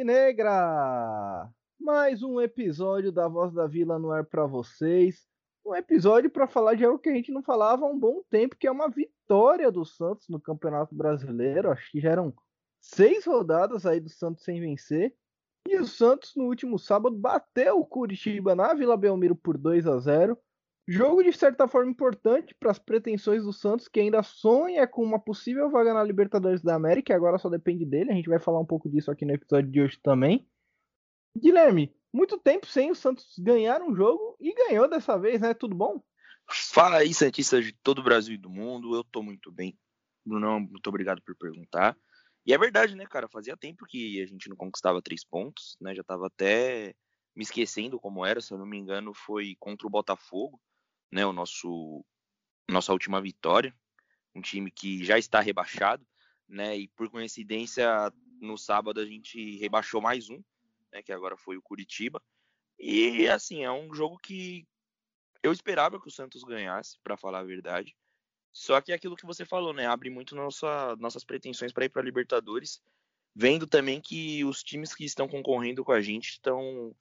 Alvinegra! Mais um episódio da Voz da Vila no ar para vocês. Um episódio para falar de algo que a gente não falava há um bom tempo, que é uma vitória do Santos no Campeonato Brasileiro. Acho que já eram seis rodadas aí do Santos sem vencer. E o Santos no último sábado bateu o Curitiba na Vila Belmiro por 2 a 0. Jogo de certa forma importante para as pretensões do Santos, que ainda sonha com uma possível vaga na Libertadores da América, agora só depende dele. A gente vai falar um pouco disso aqui no episódio de hoje também. Guilherme, muito tempo sem o Santos ganhar um jogo e ganhou dessa vez, né? Tudo bom? Fala aí, Santistas de todo o Brasil e do mundo. Eu tô muito bem. Brunão, muito obrigado por perguntar. E é verdade, né, cara? Fazia tempo que a gente não conquistava três pontos, né? Já tava até me esquecendo como era, se eu não me engano, foi contra o Botafogo né, o nosso nossa última vitória, um time que já está rebaixado, né, e por coincidência no sábado a gente rebaixou mais um, né, que agora foi o Curitiba. E assim, é um jogo que eu esperava que o Santos ganhasse, para falar a verdade. Só que é aquilo que você falou, né, abre muito nossa, nossas pretensões para ir para Libertadores, vendo também que os times que estão concorrendo com a gente estão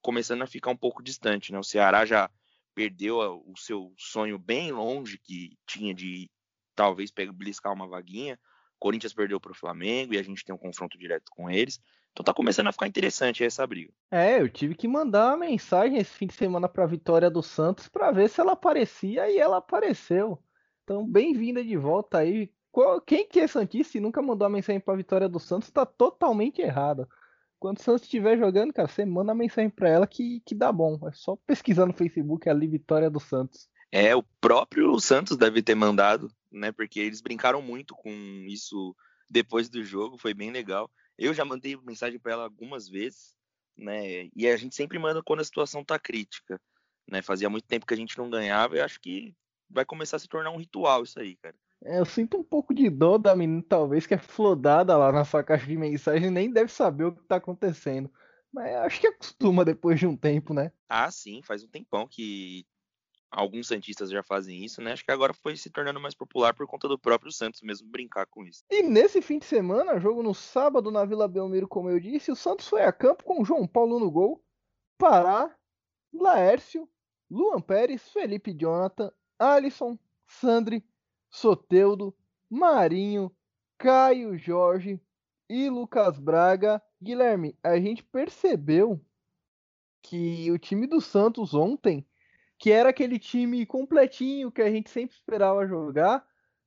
começando a ficar um pouco distante, né? O Ceará já perdeu o seu sonho bem longe que tinha de talvez pegar, bliscar uma vaguinha. Corinthians perdeu para o Flamengo e a gente tem um confronto direto com eles. Então tá começando a ficar interessante essa briga. É, eu tive que mandar uma mensagem esse fim de semana para a vitória do Santos para ver se ela aparecia e ela apareceu. Então, bem-vinda de volta aí. Quem que é Santista e nunca mandou uma mensagem para a vitória do Santos está totalmente errado. Quando o Santos estiver jogando, cara, você manda mensagem pra ela que, que dá bom. É só pesquisar no Facebook ali Vitória do Santos. É, o próprio Santos deve ter mandado, né? Porque eles brincaram muito com isso depois do jogo, foi bem legal. Eu já mandei mensagem para ela algumas vezes, né? E a gente sempre manda quando a situação tá crítica, né? Fazia muito tempo que a gente não ganhava e acho que vai começar a se tornar um ritual isso aí, cara. É, eu sinto um pouco de dor da menina, talvez, que é flodada lá na sua caixa de mensagem e nem deve saber o que tá acontecendo. Mas acho que acostuma depois de um tempo, né? Ah, sim, faz um tempão que alguns Santistas já fazem isso, né? Acho que agora foi se tornando mais popular por conta do próprio Santos mesmo brincar com isso. E nesse fim de semana, jogo no sábado na Vila Belmiro, como eu disse, o Santos foi a campo com João Paulo no gol, Pará, Laércio, Luan Pérez, Felipe Jonathan, Alisson, Sandri, Soteudo, Marinho, Caio Jorge e Lucas Braga. Guilherme, a gente percebeu que o time do Santos ontem, que era aquele time completinho que a gente sempre esperava jogar,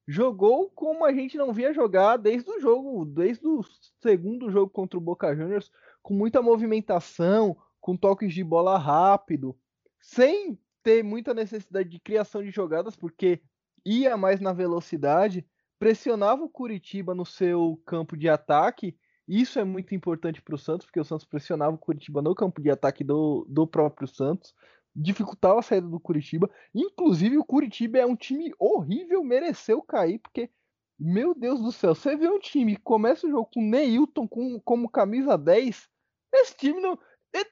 jogou como a gente não via jogar desde o jogo, desde o segundo jogo contra o Boca Juniors, com muita movimentação, com toques de bola rápido, sem ter muita necessidade de criação de jogadas, porque ia mais na velocidade, pressionava o Curitiba no seu campo de ataque. Isso é muito importante para o Santos, porque o Santos pressionava o Curitiba no campo de ataque do, do próprio Santos, dificultava a saída do Curitiba. Inclusive, o Curitiba é um time horrível, mereceu cair, porque, meu Deus do céu, você vê um time que começa o jogo com Neilton com, como camisa 10, esse time não,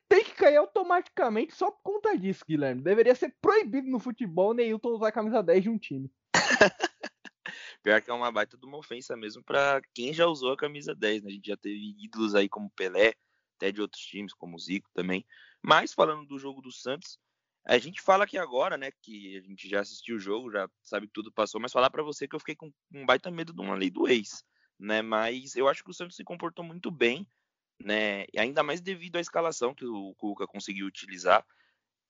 tem que cair automaticamente só por conta disso, Guilherme. Deveria ser proibido no futebol Neilton usar a camisa 10 de um time. Pior que é uma baita de uma ofensa mesmo para quem já usou a camisa 10, né? A gente já teve ídolos aí como Pelé, até de outros times, como Zico também. Mas falando do jogo do Santos, a gente fala aqui agora, né, que a gente já assistiu o jogo, já sabe que tudo passou, mas falar para você que eu fiquei com um baita medo de uma lei do ex, né? Mas eu acho que o Santos se comportou muito bem, né? E ainda mais devido à escalação que o Cuca conseguiu utilizar.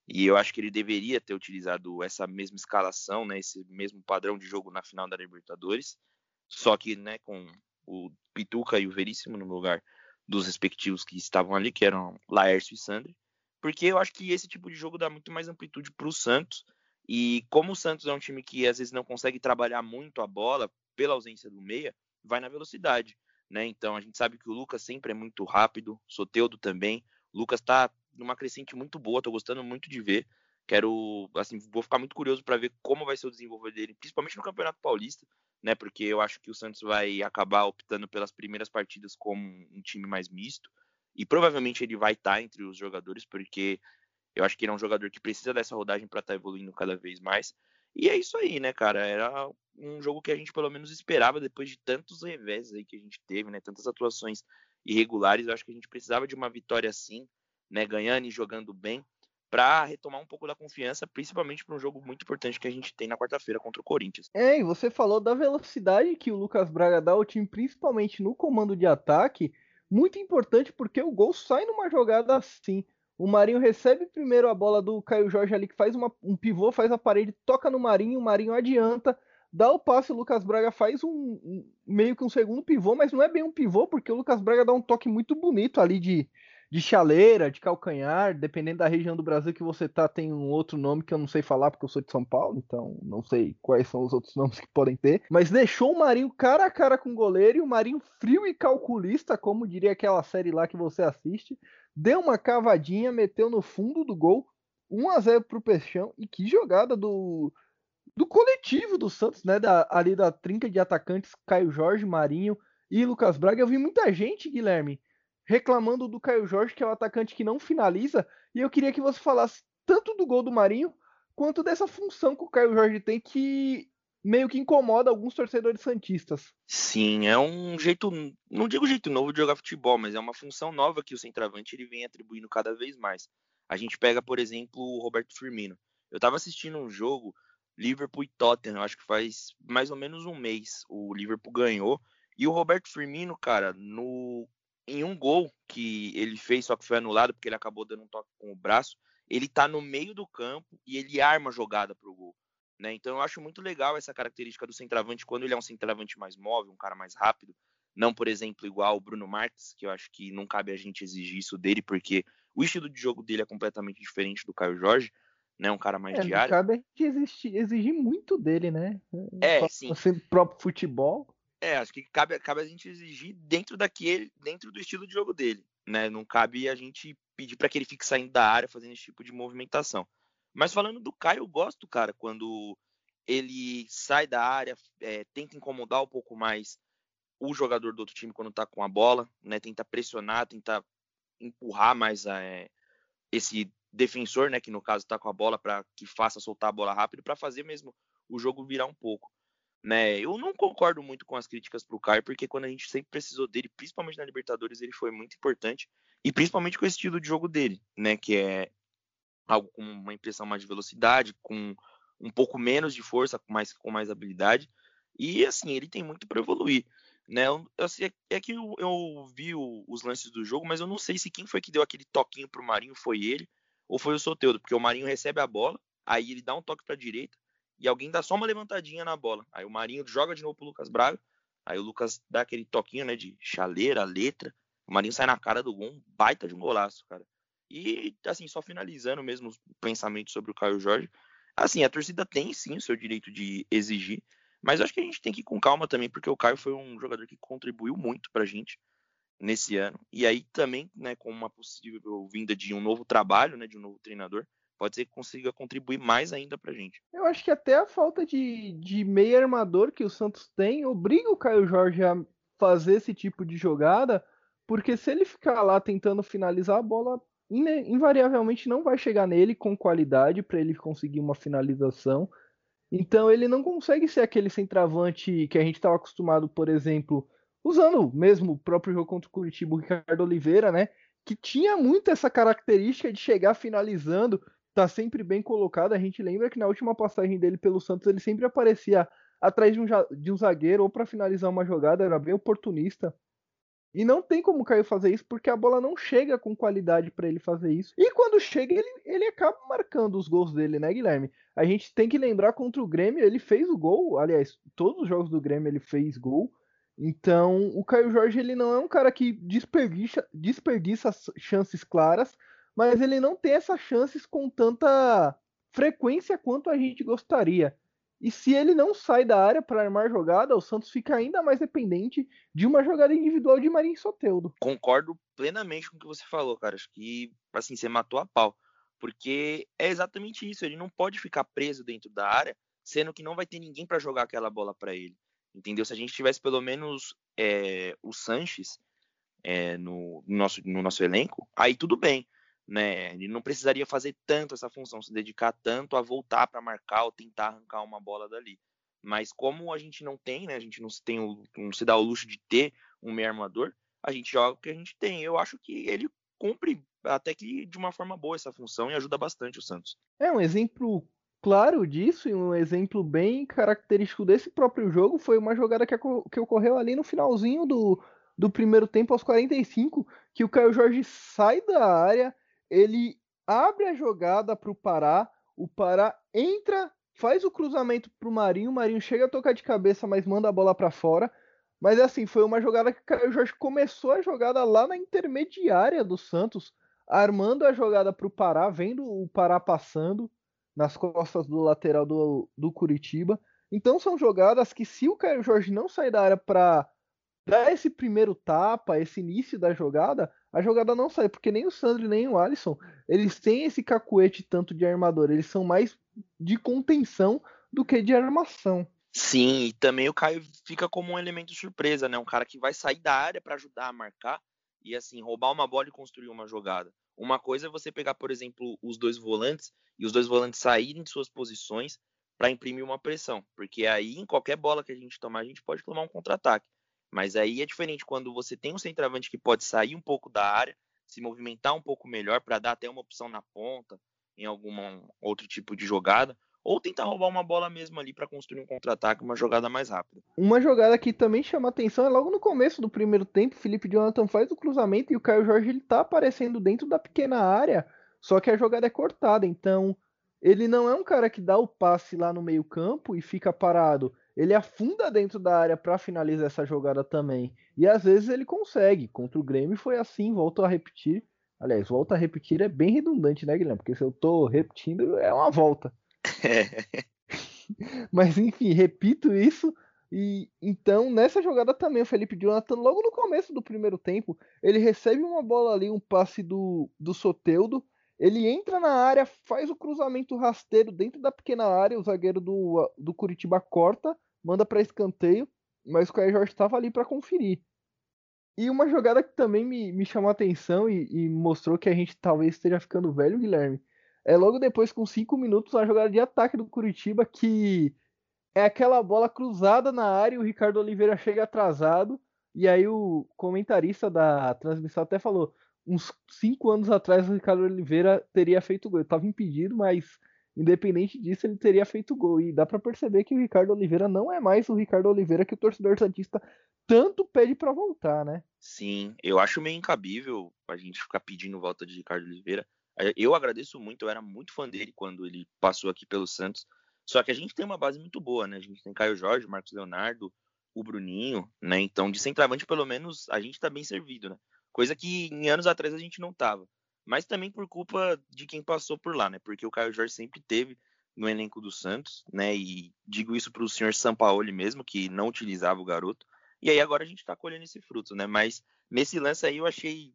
E eu acho que ele deveria ter utilizado essa mesma escalação, né, esse mesmo padrão de jogo na final da Libertadores, só que né, com o Pituca e o Veríssimo no lugar dos respectivos que estavam ali, que eram Laércio e Sandri, porque eu acho que esse tipo de jogo dá muito mais amplitude para o Santos. E como o Santos é um time que às vezes não consegue trabalhar muito a bola pela ausência do meia, vai na velocidade, né? Então a gente sabe que o Lucas sempre é muito rápido, Soteudo também. O Lucas está numa crescente muito boa, tô gostando muito de ver. Quero, assim, vou ficar muito curioso para ver como vai ser o desenvolvimento dele, principalmente no Campeonato Paulista, né? Porque eu acho que o Santos vai acabar optando pelas primeiras partidas como um time mais misto. E provavelmente ele vai estar tá entre os jogadores, porque eu acho que ele é um jogador que precisa dessa rodagem para estar tá evoluindo cada vez mais. E é isso aí, né, cara? Era um jogo que a gente pelo menos esperava depois de tantos revés aí que a gente teve, né? Tantas atuações irregulares. Eu acho que a gente precisava de uma vitória assim, né, ganhando e jogando bem, para retomar um pouco da confiança, principalmente para um jogo muito importante que a gente tem na quarta-feira contra o Corinthians. É, e você falou da velocidade que o Lucas Braga dá ao time, principalmente no comando de ataque, muito importante porque o gol sai numa jogada assim. O Marinho recebe primeiro a bola do Caio Jorge ali, que faz uma, um pivô, faz a parede, toca no Marinho, o Marinho adianta, dá o passe, o Lucas Braga faz um, um, meio que um segundo pivô, mas não é bem um pivô, porque o Lucas Braga dá um toque muito bonito ali de, de chaleira, de calcanhar, dependendo da região do Brasil que você tá, tem um outro nome que eu não sei falar porque eu sou de São Paulo, então não sei quais são os outros nomes que podem ter. Mas deixou o Marinho cara a cara com o goleiro e o Marinho frio e calculista, como diria aquela série lá que você assiste, deu uma cavadinha, meteu no fundo do gol, 1 a 0 pro Peixão e que jogada do do coletivo do Santos, né, da, ali da trinca de atacantes Caio Jorge, Marinho e Lucas Braga. Eu vi muita gente, Guilherme, reclamando do Caio Jorge, que é o atacante que não finaliza, e eu queria que você falasse tanto do gol do Marinho, quanto dessa função que o Caio Jorge tem que meio que incomoda alguns torcedores santistas. Sim, é um jeito, não digo jeito novo de jogar futebol, mas é uma função nova que o centroavante ele vem atribuindo cada vez mais. A gente pega, por exemplo, o Roberto Firmino. Eu estava assistindo um jogo Liverpool e Tottenham, acho que faz mais ou menos um mês. O Liverpool ganhou e o Roberto Firmino, cara, no em um gol que ele fez, só que foi anulado porque ele acabou dando um toque com o braço, ele tá no meio do campo e ele arma a jogada pro gol. Né? Então eu acho muito legal essa característica do centroavante quando ele é um centroavante mais móvel, um cara mais rápido, não, por exemplo, igual o Bruno Marques, que eu acho que não cabe a gente exigir isso dele, porque o estilo de jogo dele é completamente diferente do Caio Jorge, né? Um cara mais é, diário. Cabe a gente exigir, exigir muito dele, né? É, sim. Sendo próprio futebol. É, acho que cabe, cabe a gente exigir dentro daquele, dentro do estilo de jogo dele, né? Não cabe a gente pedir para que ele fique saindo da área fazendo esse tipo de movimentação. Mas falando do Caio, eu gosto, cara, quando ele sai da área, é, tenta incomodar um pouco mais o jogador do outro time quando tá com a bola, né? Tenta pressionar, tenta empurrar mais é, esse defensor, né? Que no caso tá com a bola para que faça soltar a bola rápido, para fazer mesmo o jogo virar um pouco né? Eu não concordo muito com as críticas pro Caio, porque quando a gente sempre precisou dele, principalmente na Libertadores, ele foi muito importante, e principalmente com o estilo de jogo dele, né? Que é algo com uma impressão mais de velocidade, com um pouco menos de força, com mais, com mais habilidade. E assim, ele tem muito para evoluir. Né? Eu, assim, é que eu, eu vi o, os lances do jogo, mas eu não sei se quem foi que deu aquele toquinho pro Marinho foi ele ou foi o Soteudo, porque o Marinho recebe a bola, aí ele dá um toque para direita, e alguém dá só uma levantadinha na bola. Aí o Marinho joga de novo pro Lucas Braga. Aí o Lucas dá aquele toquinho, né, de chaleira, letra. O Marinho sai na cara do gol, um baita de um golaço, cara. E, assim, só finalizando mesmo os pensamentos sobre o Caio Jorge. Assim, a torcida tem sim o seu direito de exigir, mas eu acho que a gente tem que ir com calma também, porque o Caio foi um jogador que contribuiu muito pra gente nesse ano. E aí também, né, com uma possível vinda de um novo trabalho, né, de um novo treinador, pode ser que consiga contribuir mais ainda pra gente. Eu acho que até a falta de, de meio armador que o Santos tem obriga o Caio Jorge a fazer esse tipo de jogada, porque se ele ficar lá tentando finalizar a bola, invariavelmente não vai chegar nele com qualidade para ele conseguir uma finalização. Então ele não consegue ser aquele centroavante que a gente estava acostumado, por exemplo, usando mesmo o próprio jogo contra o Curitiba, o Ricardo Oliveira, né? Que tinha muito essa característica de chegar finalizando, tá sempre bem colocado. A gente lembra que na última passagem dele pelo Santos ele sempre aparecia atrás de um, de um zagueiro ou para finalizar uma jogada, era bem oportunista. E não tem como o Caio fazer isso porque a bola não chega com qualidade para ele fazer isso. E quando chega, ele, ele acaba marcando os gols dele, né, Guilherme? A gente tem que lembrar contra o Grêmio, ele fez o gol. Aliás, todos os jogos do Grêmio ele fez gol. Então, o Caio Jorge ele não é um cara que desperdiça, desperdiça chances claras, mas ele não tem essas chances com tanta frequência quanto a gente gostaria. E se ele não sai da área para armar jogada, o Santos fica ainda mais dependente de uma jogada individual de Marinho Soteudo. Concordo plenamente com o que você falou, cara. Acho que assim, você matou a pau. Porque é exatamente isso, ele não pode ficar preso dentro da área, sendo que não vai ter ninguém para jogar aquela bola para ele. Entendeu? Se a gente tivesse pelo menos é, o Sanches é, no, no, nosso, no nosso elenco, aí tudo bem né? Ele não precisaria fazer tanto essa função, se dedicar tanto a voltar para marcar ou tentar arrancar uma bola dali. Mas como a gente não tem, né? A gente não se, tem não se dá o luxo de ter um meio armador, a gente joga o que a gente tem. Eu acho que ele cumpre até que de uma forma boa essa função e ajuda bastante o Santos. É um exemplo claro disso e um exemplo bem característico desse próprio jogo foi uma jogada que, que ocorreu ali no finalzinho do, do primeiro tempo, aos 45, que o Caio Jorge sai da área, ele abre a jogada para o Pará, o Pará entra, faz o cruzamento para o Marinho, o Marinho chega a tocar de cabeça, mas manda a bola para fora. Mas assim, foi uma jogada que o Caio Jorge começou a jogada lá na intermediária do Santos, armando a jogada para o Pará, vendo o Pará passando nas costas do lateral do, do Curitiba. Então são jogadas que se o Caio Jorge não sair da área para dar esse primeiro tapa, esse início da jogada, a jogada não sai, porque nem o Sandro nem o Alisson, eles têm esse cacuete tanto de armador, eles são mais de contenção do que de armação. Sim, e também o Caio fica como um elemento surpresa, né? Um cara que vai sair da área para ajudar a marcar e assim roubar uma bola e construir uma jogada. Uma coisa é você pegar, por exemplo, os dois volantes e os dois volantes saírem de suas posições para imprimir uma pressão, porque aí em qualquer bola que a gente tomar, a gente pode tomar um contra-ataque. Mas aí é diferente quando você tem um centroavante que pode sair um pouco da área, se movimentar um pouco melhor para dar até uma opção na ponta, em algum outro tipo de jogada, ou tentar roubar uma bola mesmo ali para construir um contra-ataque, uma jogada mais rápida. Uma jogada que também chama atenção é logo no começo do primeiro tempo, Felipe Jonathan faz o cruzamento e o Caio Jorge ele tá aparecendo dentro da pequena área, só que a jogada é cortada, então ele não é um cara que dá o passe lá no meio-campo e fica parado ele afunda dentro da área para finalizar essa jogada também. E às vezes ele consegue. Contra o Grêmio foi assim, volto a repetir. Aliás, volta a repetir é bem redundante, né, Guilherme? Porque se eu tô repetindo, é uma volta. Mas enfim, repito isso. E então, nessa jogada também, o Felipe Jonathan, logo no começo do primeiro tempo, ele recebe uma bola ali, um passe do, do Soteudo. Ele entra na área, faz o cruzamento rasteiro dentro da pequena área, o zagueiro do, do Curitiba corta, manda para escanteio, mas o Caio Jorge estava ali para conferir. E uma jogada que também me, me chamou a atenção e, e, mostrou que a gente talvez esteja ficando velho, Guilherme, é logo depois, com cinco minutos, a jogada de ataque do Curitiba, que é aquela bola cruzada na área e o Ricardo Oliveira chega atrasado. E aí o comentarista da transmissão até falou: uns cinco anos atrás o Ricardo Oliveira teria feito gol. Ele estava impedido, mas independente disso, ele teria feito gol. E dá para perceber que o Ricardo Oliveira não é mais o Ricardo Oliveira que o torcedor Santista tanto pede para voltar, né? Sim, eu acho meio incabível a gente ficar pedindo volta de Ricardo Oliveira. Eu agradeço muito, eu era muito fã dele quando ele passou aqui pelo Santos. Só que a gente tem uma base muito boa, né? A gente tem Caio Jorge, Marcos Leonardo, o Bruninho, né? Então, de centroavante, pelo menos, a gente tá bem servido, né? Coisa que em anos atrás a gente não tava. Mas também por culpa de quem passou por lá, né? Porque o Caio Jorge sempre teve no elenco do Santos, né? E digo isso para o senhor Sampaoli mesmo, que não utilizava o garoto. E aí agora a gente está colhendo esse fruto, né? Mas nesse lance aí eu achei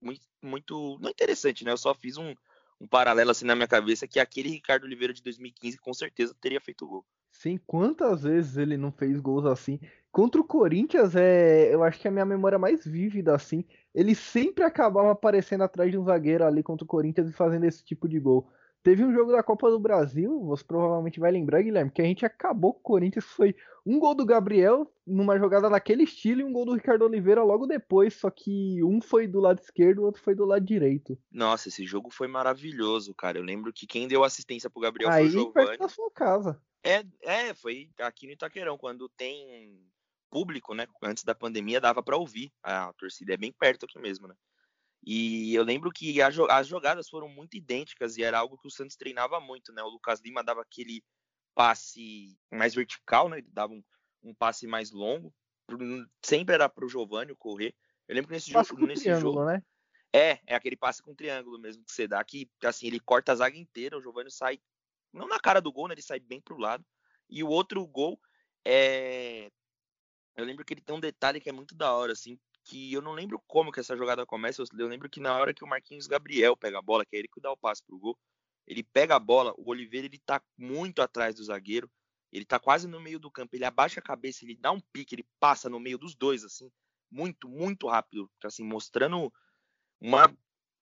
muito, muito não interessante, né? Eu só fiz um, um paralelo assim na minha cabeça que aquele Ricardo Oliveira de 2015 com certeza teria feito gol. Sim, quantas vezes ele não fez gols assim? Contra o Corinthians, é, eu acho que é a minha memória mais vívida assim. Ele sempre acabava aparecendo atrás de um zagueiro ali contra o Corinthians e fazendo esse tipo de gol. Teve um jogo da Copa do Brasil, você provavelmente vai lembrar, Guilherme, que a gente acabou com o Corinthians. Foi um gol do Gabriel numa jogada daquele estilo e um gol do Ricardo Oliveira logo depois, só que um foi do lado esquerdo, o outro foi do lado direito. Nossa, esse jogo foi maravilhoso, cara. Eu lembro que quem deu assistência pro Gabriel Aí, foi o Giovani. Perto da sua casa. É, é, foi aqui no Itaquerão, quando tem público, né? Antes da pandemia dava para ouvir. A torcida é bem perto aqui mesmo, né? E eu lembro que as jogadas foram muito idênticas e era algo que o Santos treinava muito, né? O Lucas Lima dava aquele passe mais vertical, né? Ele dava um, um passe mais longo. Sempre era pro Giovanni correr. Eu lembro que nesse passe jogo. Nesse jogo né? É, é aquele passe com triângulo mesmo que você dá, que assim, ele corta a zaga inteira, o Giovanni sai não na cara do gol, né? Ele sai bem pro lado. E o outro gol é. Eu lembro que ele tem um detalhe que é muito da hora, assim, que eu não lembro como que essa jogada começa. Eu lembro que na hora que o Marquinhos Gabriel pega a bola, que é ele que dá o passe pro gol, ele pega a bola, o Oliveira ele tá muito atrás do zagueiro, ele tá quase no meio do campo, ele abaixa a cabeça, ele dá um pique, ele passa no meio dos dois, assim, muito, muito rápido, assim, mostrando uma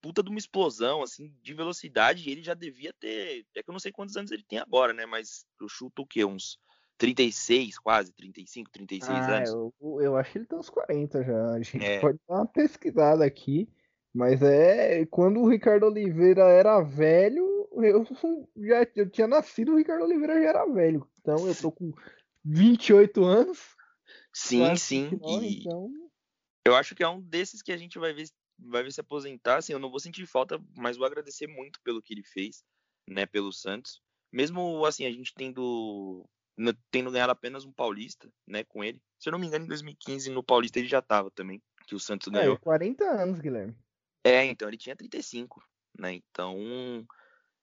puta de uma explosão, assim, de velocidade, e ele já devia ter, é que eu não sei quantos anos ele tem agora, né, mas eu chuto o quê, uns 36, quase, 35, 36 ah, anos. Eu, eu acho que ele tem uns 40 já. A gente é. pode dar uma pesquisada aqui. Mas é. Quando o Ricardo Oliveira era velho, eu já eu tinha nascido, o Ricardo Oliveira já era velho. Então eu tô com 28 anos. Sim, sim. 29, e então... Eu acho que é um desses que a gente vai ver, vai ver se aposentar. Assim, eu não vou sentir falta, mas vou agradecer muito pelo que ele fez, né, pelo Santos. Mesmo assim, a gente tendo tendo ganhado apenas um paulista, né, com ele. Se eu não me engano, em 2015 no Paulista ele já tava também, que o Santos é, ganhou. É, 40 anos, Guilherme. É, então ele tinha 35, né? Então,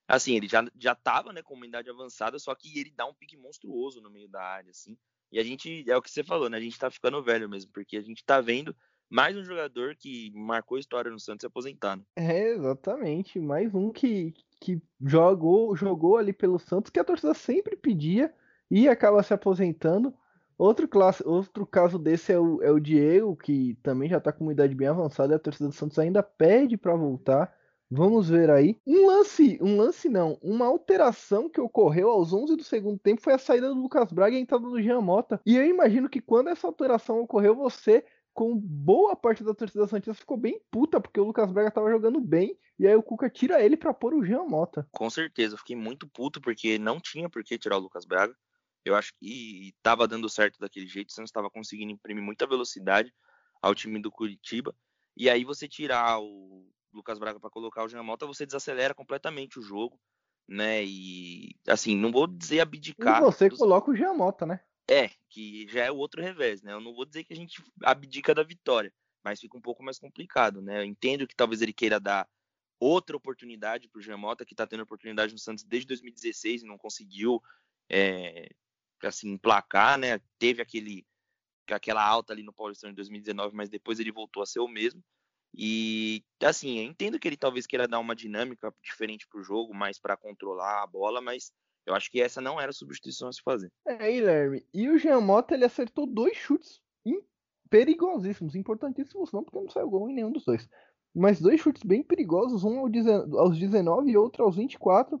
assim, ele já já tava, né, com uma idade avançada, só que ele dá um pique monstruoso no meio da área, assim. E a gente, é o que você falou, né? A gente tá ficando velho mesmo, porque a gente tá vendo mais um jogador que marcou história no Santos se aposentando. É, exatamente. Mais um que, que jogou, jogou ali pelo Santos, que a torcida sempre pedia e acaba se aposentando. Outro, classe, outro caso desse é o, é o Diego, que também já está com uma idade bem avançada e a torcida do Santos ainda pede para voltar. Vamos ver aí. Um lance, um lance não, uma alteração que ocorreu aos 11 do segundo tempo foi a saída do Lucas Braga e a entrada do Jean Mota. E eu imagino que quando essa alteração ocorreu, você, com boa parte da torcida Santista, ficou bem puta, porque o Lucas Braga estava jogando bem, e aí o Cuca tira ele para pôr o Jean Mota. Com certeza, eu fiquei muito puto, porque não tinha por que tirar o Lucas Braga. Eu acho que estava dando certo daquele jeito, o Santos estava conseguindo imprimir muita velocidade ao time do Curitiba. E aí você tirar o Lucas Braga para colocar o Jean Mota, você desacelera completamente o jogo, né? E assim, não vou dizer abdicar. E você dos... coloca o Jean Mota, né? É, que já é o outro revés, né? Eu não vou dizer que a gente abdica da vitória, mas fica um pouco mais complicado, né? Eu entendo que talvez ele queira dar outra oportunidade para o Jean Mota, que está tendo oportunidade no Santos desde 2016 e não conseguiu é, assim, emplacar, né? Teve aquele aquela alta ali no Paulistão em 2019, mas depois ele voltou a ser o mesmo. E assim, eu entendo que ele talvez queira dar uma dinâmica diferente para o jogo, mais para controlar a bola, mas eu acho que essa não era a substituição a se fazer. É, Guilherme. E o Jean Mota ele acertou dois chutes perigosíssimos, importantíssimos não, porque não saiu gol em nenhum dos dois. Mas dois chutes bem perigosos, um aos 19 e outro aos 24.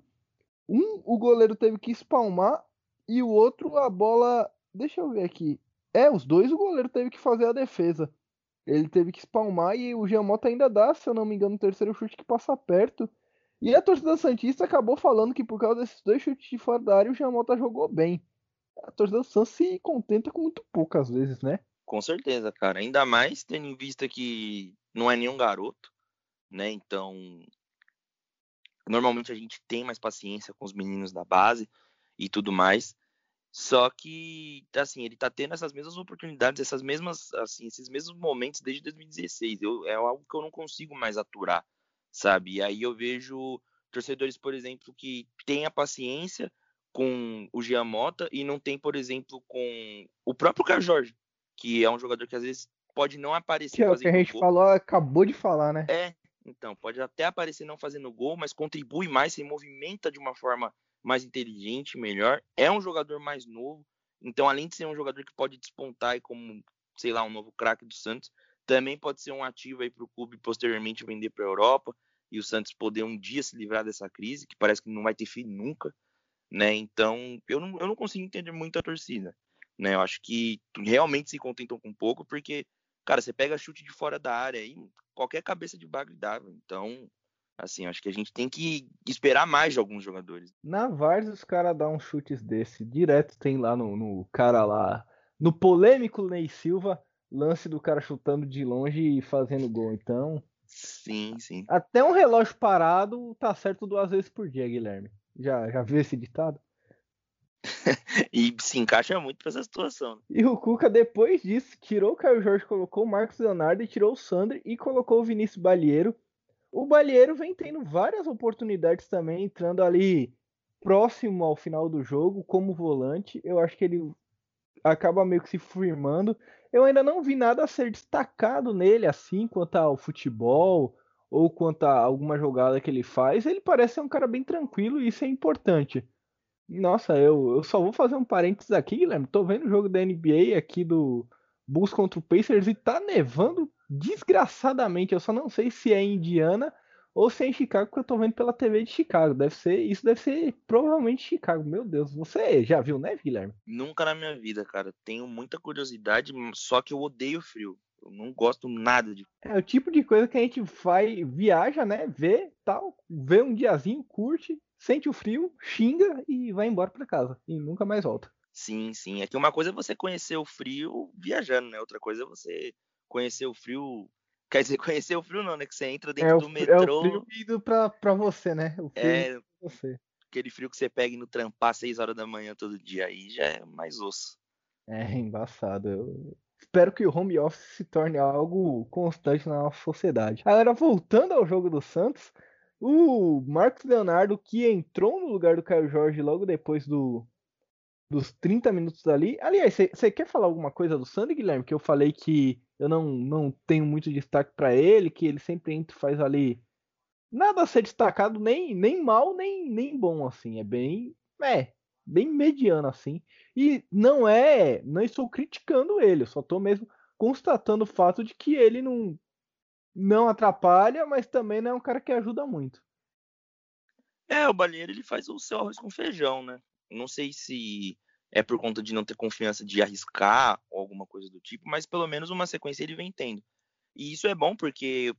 Um o goleiro teve que espalmar e o outro, a bola. Deixa eu ver aqui. É, os dois o goleiro teve que fazer a defesa. Ele teve que espalmar e o Giamota ainda dá, se eu não me engano, o terceiro chute que passa perto. E a torcida Santista acabou falando que por causa desses dois chutes de fora da área, o Giamota jogou bem. A torcida do Santos se contenta com muito pouco às vezes, né? Com certeza, cara. Ainda mais tendo em vista que não é nenhum garoto, né? Então, normalmente a gente tem mais paciência com os meninos da base e tudo mais. Só que, assim, ele tá tendo essas mesmas oportunidades, essas mesmas, assim, esses mesmos momentos desde 2016. Eu, é algo que eu não consigo mais aturar, sabe? E aí eu vejo torcedores, por exemplo, que têm a paciência com o Giamota e não tem, por exemplo, com o próprio Carlos Jorge, que é um jogador que às vezes pode não aparecer. Que é o que a gente gol. falou, acabou de falar, né? É, então, pode até aparecer não fazendo gol, mas contribui mais, se movimenta de uma forma mais inteligente, melhor. É um jogador mais novo, então além de ser um jogador que pode despontar e como, sei lá, um novo craque do Santos, também pode ser um ativo aí para o clube posteriormente vender para a Europa e o Santos poder um dia se livrar dessa crise, que parece que não vai ter fim nunca, né? Então, eu não, eu não consigo entender muito a torcida, né? Eu acho que realmente se contentam com pouco, porque, cara, você pega chute de fora da área aí, qualquer cabeça de bagre dava. Então, Assim, acho que a gente tem que esperar mais de alguns jogadores. Na Vars, os caras dão uns chutes desse. Direto tem lá no, no, cara lá. No polêmico Ney Silva, lance do cara chutando de longe e fazendo gol. Então. Sim, sim. Até um relógio parado tá certo duas vezes por dia, Guilherme. Já, já viu esse ditado? e se encaixa muito pra essa situação. Né? E o Cuca, depois disso, tirou o Caio Jorge, colocou o Marcos Leonardo e tirou o Sandri e colocou o Vinícius Balieiro o Balieiro vem tendo várias oportunidades também, entrando ali próximo ao final do jogo como volante. Eu acho que ele acaba meio que se firmando. Eu ainda não vi nada a ser destacado nele assim quanto ao futebol ou quanto a alguma jogada que ele faz. Ele parece ser um cara bem tranquilo e isso é importante. Nossa, eu, eu só vou fazer um parênteses aqui, Guilherme. Tô vendo o jogo da NBA aqui do Bulls contra o Pacers e tá nevando desgraçadamente. Eu só não sei se é Indiana ou se é em Chicago, que eu tô vendo pela TV de Chicago. Deve ser, isso deve ser provavelmente Chicago. Meu Deus, você já viu neve, Guilherme? Nunca na minha vida, cara. Tenho muita curiosidade, só que eu odeio frio. Eu não gosto nada de. É o tipo de coisa que a gente vai, viaja, né? Vê tal, vê um diazinho, curte, sente o frio, xinga e vai embora para casa. E nunca mais volta. Sim, sim. É que uma coisa é você conhecer o frio viajando, né? Outra coisa é você conhecer o frio Quer dizer, conhecer o frio não, né? Que você entra dentro é do metrô. É o frio indo pra, pra você, né? O frio é você. aquele frio que você pega no trampar às 6 horas da manhã todo dia. Aí já é mais osso. É embaçado. Eu espero que o home office se torne algo constante na nossa sociedade. Agora, voltando ao jogo do Santos, o Marcos Leonardo, que entrou no lugar do Caio Jorge logo depois do, dos 30 minutos ali. Aliás, você quer falar alguma coisa do Sandy, Guilherme? Que eu falei que eu não, não tenho muito destaque para ele, que ele sempre entra faz ali nada a ser destacado, nem, nem mal, nem, nem bom, assim. É bem. É, bem mediano, assim. E não é. Não estou criticando ele, eu só estou mesmo constatando o fato de que ele não, não atrapalha, mas também não é um cara que ajuda muito. É, o Balheiro ele faz o seu arroz com feijão, né? Não sei se é por conta de não ter confiança de arriscar ou alguma coisa do tipo, mas pelo menos uma sequência ele vem tendo. E isso é bom porque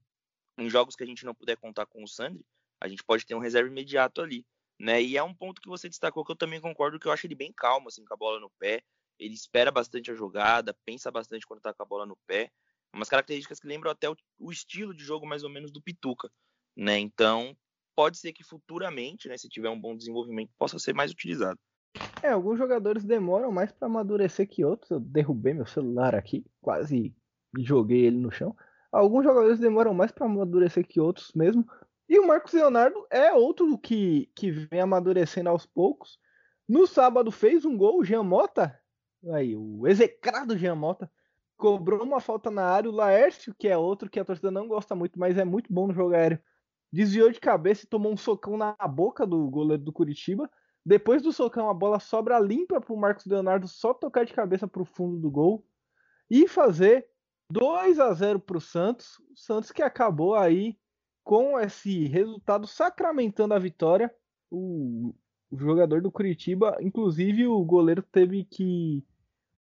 em jogos que a gente não puder contar com o Sandri, a gente pode ter um reserva imediato ali, né? E é um ponto que você destacou que eu também concordo que eu acho ele bem calmo assim com a bola no pé. Ele espera bastante a jogada, pensa bastante quando tá com a bola no pé. Umas características que lembram até o, o estilo de jogo mais ou menos do Pituca, né? Então, pode ser que futuramente, né, se tiver um bom desenvolvimento, possa ser mais utilizado. É, alguns jogadores demoram mais para amadurecer que outros. Eu derrubei meu celular aqui, quase joguei ele no chão. Alguns jogadores demoram mais para amadurecer que outros mesmo. E o Marcos Leonardo é outro que, que vem amadurecendo aos poucos. No sábado fez um gol, o Jean Mota, aí, o execrado Jean Mota, cobrou uma falta na área. O Laércio, que é outro que a torcida não gosta muito, mas é muito bom no jogo aéreo, desviou de cabeça e tomou um socão na boca do goleiro do Curitiba. Depois do socão, a bola sobra limpa para o Marcos Leonardo só tocar de cabeça para o fundo do gol e fazer 2 a 0 para o Santos. O Santos que acabou aí com esse resultado sacramentando a vitória. O, o jogador do Curitiba, inclusive o goleiro teve que.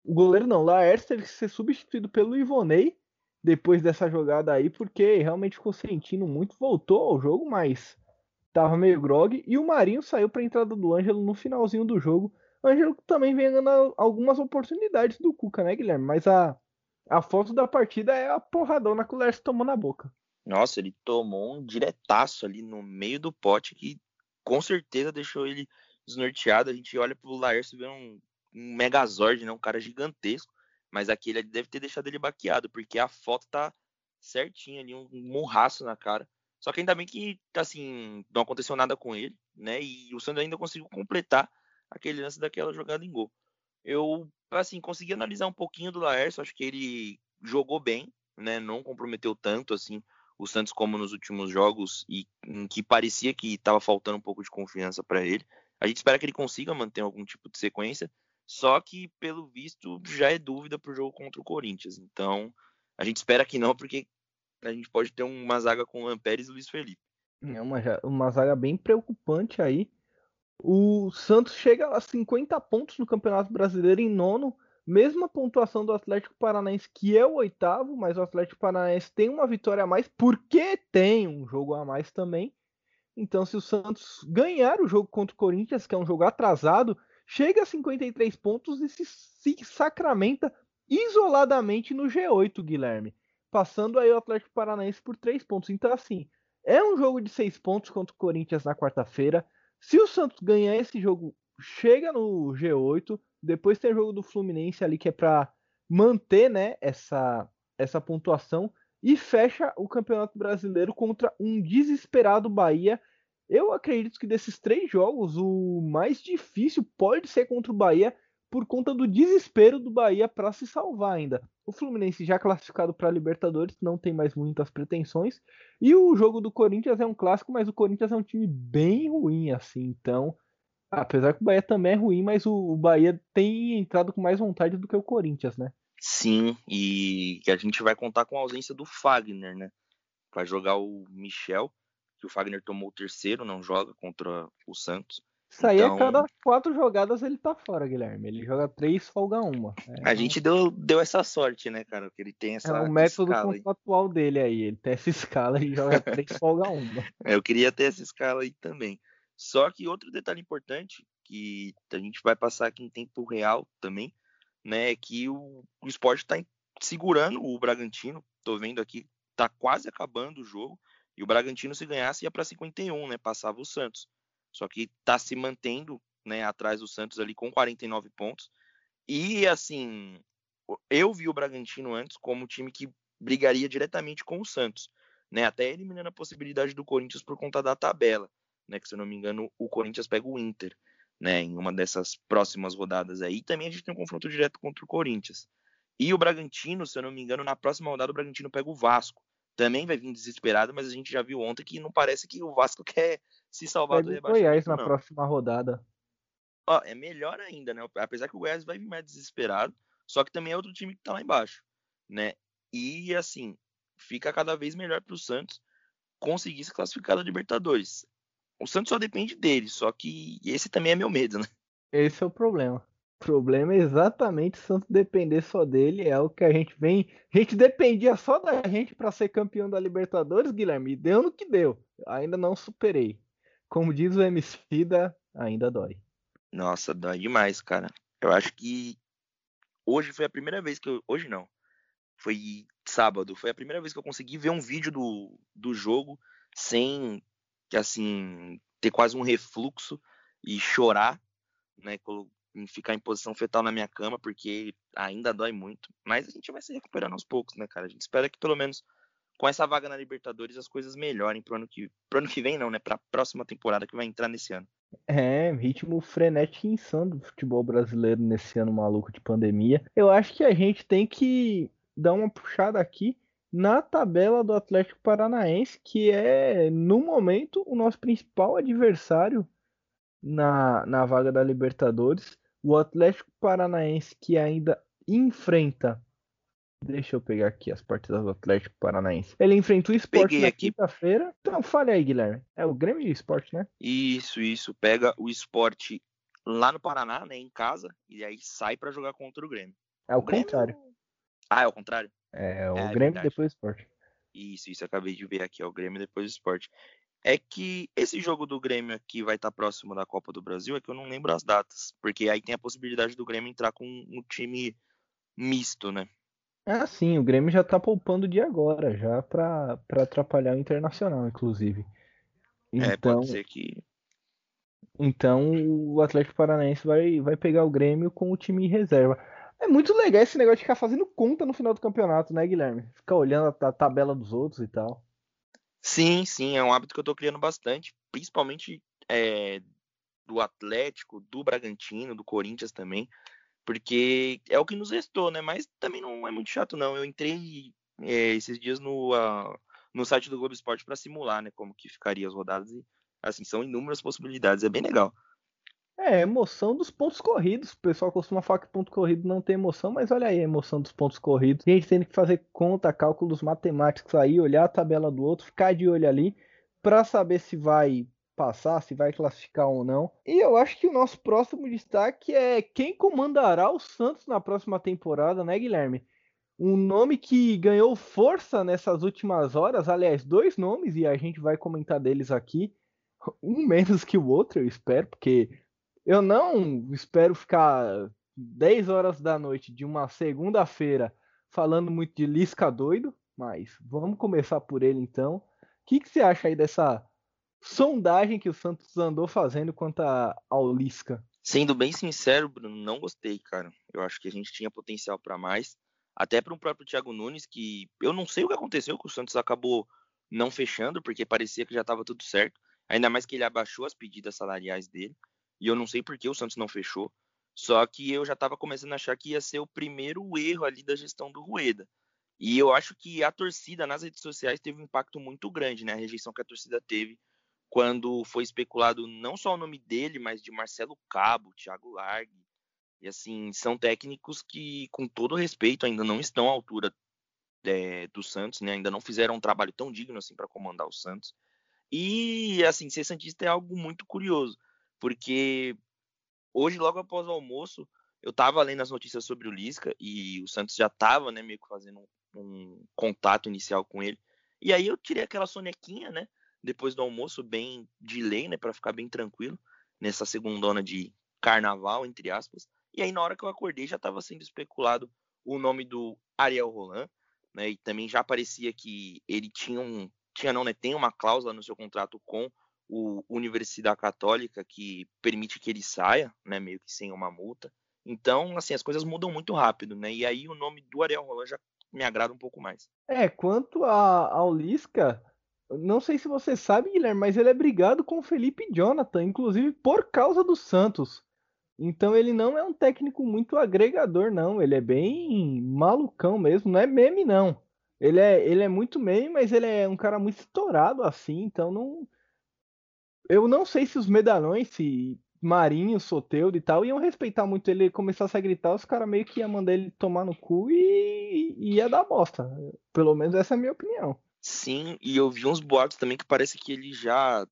O goleiro não, Laércio teve que ser substituído pelo Ivonei depois dessa jogada aí, porque realmente ficou sentindo muito. Voltou ao jogo, mas tava meio grog, e o Marinho saiu para a entrada do Ângelo no finalzinho do jogo. Ângelo também vem ganhando algumas oportunidades do Cuca, né, Guilherme? Mas a, a foto da partida é a porradona que o Lércio tomou na boca. Nossa, ele tomou um diretaço ali no meio do pote que com certeza deixou ele desnorteado. A gente olha pro Laércio e vê um, um megazord, né? Um cara gigantesco. Mas aquele deve ter deixado ele baqueado, porque a foto tá certinha ali, um morraço na cara. Só que ainda bem que, assim, não aconteceu nada com ele, né? E o Sandro ainda conseguiu completar aquele lance daquela jogada em gol. Eu, assim, consegui analisar um pouquinho do Laércio, acho que ele jogou bem, né? Não comprometeu tanto, assim, o Santos como nos últimos jogos e em que parecia que estava faltando um pouco de confiança para ele. A gente espera que ele consiga manter algum tipo de sequência, só que, pelo visto, já é dúvida para o jogo contra o Corinthians. Então, a gente espera que não, porque a gente pode ter uma zaga com o Ampérez e Luiz Felipe. É uma, uma zaga bem preocupante aí. O Santos chega a 50 pontos no Campeonato Brasileiro em nono, mesma pontuação do Atlético Paranaense, que é o oitavo, mas o Atlético Paranaense tem uma vitória a mais, porque tem um jogo a mais também. Então, se o Santos ganhar o jogo contra o Corinthians, que é um jogo atrasado, chega a 53 pontos e se, se sacramenta isoladamente no G8, Guilherme passando aí o Atlético Paranaense por três pontos. Então, assim, é um jogo de seis pontos contra o Corinthians na quarta-feira. Se o Santos ganhar esse jogo, chega no G8. Depois tem o jogo do Fluminense ali que é para manter, né, essa essa pontuação e fecha o Campeonato Brasileiro contra um desesperado Bahia. Eu acredito que desses três jogos, o mais difícil pode ser contra o Bahia, por conta do desespero do Bahia para se salvar ainda. O Fluminense já classificado para a Libertadores não tem mais muitas pretensões e o jogo do Corinthians é um clássico, mas o Corinthians é um time bem ruim assim, então apesar que o Bahia também é ruim, mas o, Bahia tem entrado com mais vontade do que o Corinthians, né? Sim, e a gente vai contar com a ausência do Fagner, né? Vai jogar o Michel, que o Fagner tomou o terceiro, não joga contra o Santos. Isso aí então, a cada quatro jogadas ele tá fora, Guilherme. Ele joga três, folga uma. É, a gente deu, deu essa sorte, né, cara? Que ele tem essa. É o método contratual dele aí. Ele tem essa escala e joga três, folga uma. É, eu queria ter essa escala aí também. Só que outro detalhe importante, que a gente vai passar aqui em tempo real também, né, é que o, o esporte tá segurando o Bragantino. Tô vendo aqui, tá quase acabando o jogo. E o Bragantino, se ganhasse, ia para 51, né? Passava o Santos. Só que está se mantendo né, atrás do Santos ali com 49 pontos. E assim, eu vi o Bragantino antes como time que brigaria diretamente com o Santos, né? Até eliminando a possibilidade do Corinthians por conta da tabela, né? Que se eu não me engano, o Corinthians pega o Inter, né? Em uma dessas próximas rodadas aí. E também a gente tem um confronto direto contra o Corinthians. E o Bragantino, se eu não me engano, na próxima rodada o Bragantino pega o Vasco. Também vai vir desesperado, mas a gente já viu ontem que não parece que o Vasco quer se salvar do rebaixamento. Goiás na não. próxima rodada. Ó, é melhor ainda, né? Apesar que o Goiás vai vir mais desesperado, só que também é outro time que tá lá embaixo, né? E assim, fica cada vez melhor para o Santos conseguir se classificar da Libertadores. O Santos só depende dele, só que esse também é meu medo, né? Esse é o problema. O problema é exatamente o Santos depender só dele, é o que a gente vem. A gente dependia só da gente para ser campeão da Libertadores, Guilherme, e deu no que deu. Ainda não superei. Como diz o Emicida, ainda dói. Nossa, dói demais, cara. Eu acho que hoje foi a primeira vez que eu. Hoje não. Foi sábado. Foi a primeira vez que eu consegui ver um vídeo do, do jogo sem, assim, ter quase um refluxo e chorar, né? Ficar em posição fetal na minha cama, porque ainda dói muito. Mas a gente vai se recuperando aos poucos, né, cara? A gente espera que pelo menos com essa vaga na Libertadores as coisas melhorem pro ano que, pro ano que vem, não, né? Pra próxima temporada que vai entrar nesse ano. É, ritmo frenético e insano do futebol brasileiro nesse ano maluco de pandemia. Eu acho que a gente tem que dar uma puxada aqui na tabela do Atlético Paranaense, que é, no momento, o nosso principal adversário na, na vaga da Libertadores. O Atlético Paranaense que ainda enfrenta Deixa eu pegar aqui as partidas do Atlético Paranaense. Ele enfrentou o Sport na quinta-feira. Então fale aí, Guilherme. É o Grêmio e o Sport, né? Isso, isso. Pega o Sport lá no Paraná, né? Em casa. E aí sai para jogar contra o Grêmio. É o, o contrário. Ah, é o contrário? É, o é, é Grêmio é depois o Sport. Isso, isso. Acabei de ver aqui. É o Grêmio depois o Sport. É que esse jogo do Grêmio aqui vai estar próximo da Copa do Brasil, é que eu não lembro as datas. Porque aí tem a possibilidade do Grêmio entrar com um time misto, né? Ah, sim, o Grêmio já tá poupando de agora, já pra, pra atrapalhar o Internacional, inclusive. Então, é, pode então ser que. Então o Atlético Paranaense vai, vai pegar o Grêmio com o time em reserva. É muito legal esse negócio de ficar fazendo conta no final do campeonato, né, Guilherme? Ficar olhando a, a tabela dos outros e tal. Sim, sim, é um hábito que eu tô criando bastante, principalmente é, do Atlético, do Bragantino, do Corinthians também porque é o que nos restou, né? Mas também não é muito chato, não. Eu entrei é, esses dias no, uh, no site do Globo Esporte para simular, né? Como que ficaria as rodadas e, assim, são inúmeras possibilidades. É bem legal. É, emoção dos pontos corridos. O pessoal costuma falar que ponto corrido não tem emoção, mas olha aí a emoção dos pontos corridos. A gente tem que fazer conta, cálculos matemáticos aí, olhar a tabela do outro, ficar de olho ali, para saber se vai passar, se vai classificar ou não. E eu acho que o nosso próximo destaque é quem comandará o Santos na próxima temporada, né, Guilherme? Um nome que ganhou força nessas últimas horas, aliás, dois nomes, e a gente vai comentar deles aqui. Um menos que o outro, eu espero, porque eu não espero ficar 10 horas da noite de uma segunda-feira falando muito de Lisca doido, mas vamos começar por ele então. O que, que você acha aí dessa sondagem que o Santos andou fazendo quanto ao Lisca. Sendo bem sincero, Bruno, não gostei, cara. Eu acho que a gente tinha potencial para mais. Até para o próprio Thiago Nunes, que eu não sei o que aconteceu, que o Santos acabou não fechando, porque parecia que já estava tudo certo. Ainda mais que ele abaixou as pedidas salariais dele. E eu não sei por que o Santos não fechou. Só que eu já estava começando a achar que ia ser o primeiro erro ali da gestão do Rueda. E eu acho que a torcida nas redes sociais teve um impacto muito grande, né? A rejeição que a torcida teve quando foi especulado não só o nome dele, mas de Marcelo Cabo, Thiago Largue. E assim, são técnicos que, com todo respeito, ainda não estão à altura é, do Santos, né? Ainda não fizeram um trabalho tão digno assim para comandar o Santos. E, assim, ser Santista é algo muito curioso, porque hoje, logo após o almoço, eu estava lendo as notícias sobre o Lisca e o Santos já estava, né, meio que fazendo um, um, contato inicial com ele. E aí eu tirei aquela sonequinha, né, depois do almoço, bem de lei, né, para ficar bem tranquilo nessa segundona de carnaval, entre aspas. E aí na hora que eu acordei já estava sendo especulado o nome do Ariel Roland, né, e também já parecia que ele tinha um tinha não, né, tem uma cláusula no seu contrato com o Universidade Católica que permite que ele saia, né, meio que sem uma multa. Então, assim, as coisas mudam muito rápido, né? E aí o nome do Ariel Roland já me agrada um pouco mais. É, quanto a, ao Lisca, não sei se você sabe, Guilherme, mas ele é brigado com o Felipe Jonathan, inclusive por causa do Santos. Então ele não é um técnico muito agregador, não. Ele é bem malucão mesmo, não é meme, não. Ele é, ele é muito meme, mas ele é um cara muito estourado assim, então não. Eu não sei se os medalhões, se Marinho, Soteudo e tal, iam respeitar muito ele começasse a gritar, os caras meio que iam mandar ele tomar no cu e, e ia dar bosta. Pelo menos essa é a minha opinião. Sim, e eu vi uns boatos também que parece que ele já